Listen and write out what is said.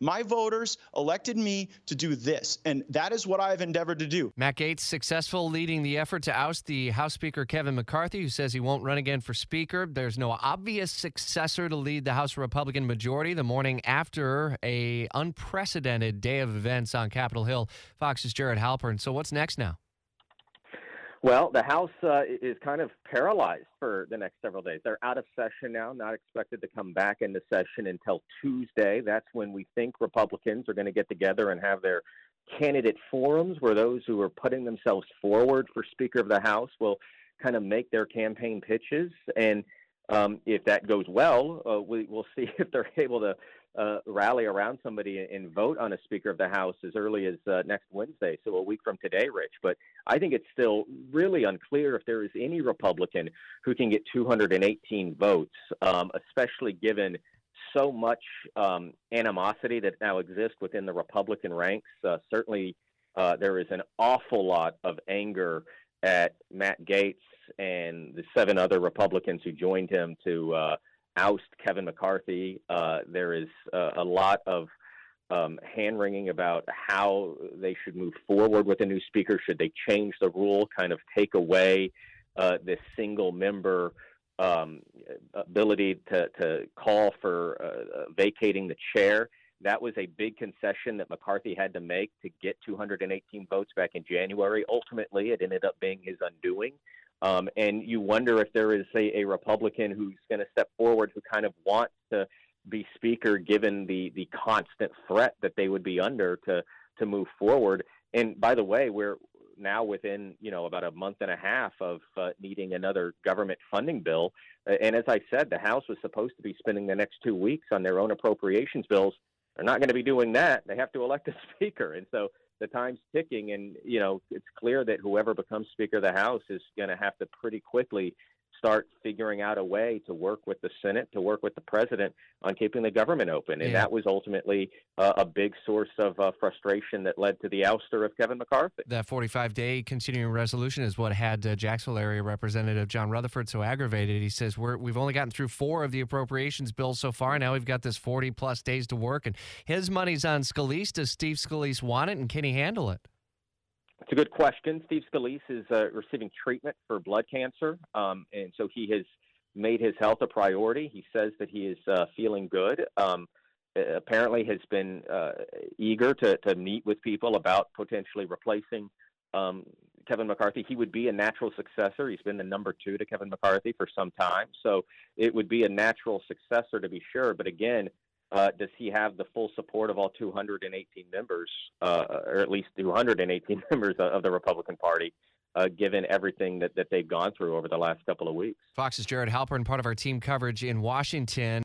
My voters elected me to do this, and that is what I have endeavored to do. Matt Gaetz successful leading the effort to oust the House Speaker Kevin McCarthy, who says he won't run again for Speaker. There's no obvious successor to lead the House Republican majority the morning after a unprecedented day of events on Capitol Hill. Fox's Jared Halpern. So what's next now? Well, the House uh, is kind of paralyzed for the next several days. They're out of session now, not expected to come back into session until Tuesday. That's when we think Republicans are going to get together and have their candidate forums where those who are putting themselves forward for Speaker of the House will kind of make their campaign pitches. And um, if that goes well, uh, we, will see if they're able to uh, rally around somebody and vote on a Speaker of the House as early as uh, next Wednesday, so a week from today, Rich. But I think it's still really unclear if there is any Republican who can get 218 votes, um, especially given so much um, animosity that now exists within the Republican ranks. Uh, certainly, uh, there is an awful lot of anger at Matt Gaetz and the seven other Republicans who joined him to uh, oust Kevin McCarthy. Uh, there is uh, a lot of um, hand wringing about how they should move forward with a new speaker. Should they change the rule, kind of take away uh, this single member um, ability to, to call for uh, vacating the chair? That was a big concession that McCarthy had to make to get 218 votes back in January. Ultimately, it ended up being his undoing. Um, and you wonder if there is a, a Republican who's going to step forward who kind of wants to be speaker, given the the constant threat that they would be under to to move forward. And by the way, we're now within you know about a month and a half of uh, needing another government funding bill. And as I said, the House was supposed to be spending the next two weeks on their own appropriations bills. They're not going to be doing that. They have to elect a speaker, and so the time's ticking, and you know it's clear that whoever becomes Speaker of the House is going to have to pretty quickly start figuring out a way to work with the Senate, to work with the president on keeping the government open. And yeah. that was ultimately uh, a big source of uh, frustration that led to the ouster of Kevin McCarthy. That 45 day continuing resolution is what had uh, Jacksonville area Representative John Rutherford so aggravated. He says, We're, We've only gotten through four of the appropriations bills so far. Now we've got this 40 plus days to work. And his money's on Scalise. Does Steve Scalise want it? And can he handle it? It's a good question. Steve Scalise is uh, receiving treatment for blood cancer, um, and so he has made his health a priority. He says that he is uh, feeling good. Um, apparently, has been uh, eager to, to meet with people about potentially replacing um, Kevin McCarthy. He would be a natural successor. He's been the number two to Kevin McCarthy for some time, so it would be a natural successor to be sure. But again, uh, does he have the full support of all 218 members, uh, or at least 218 members of the Republican Party, uh, given everything that, that they've gone through over the last couple of weeks? Fox's Jared Halpern, part of our team coverage in Washington.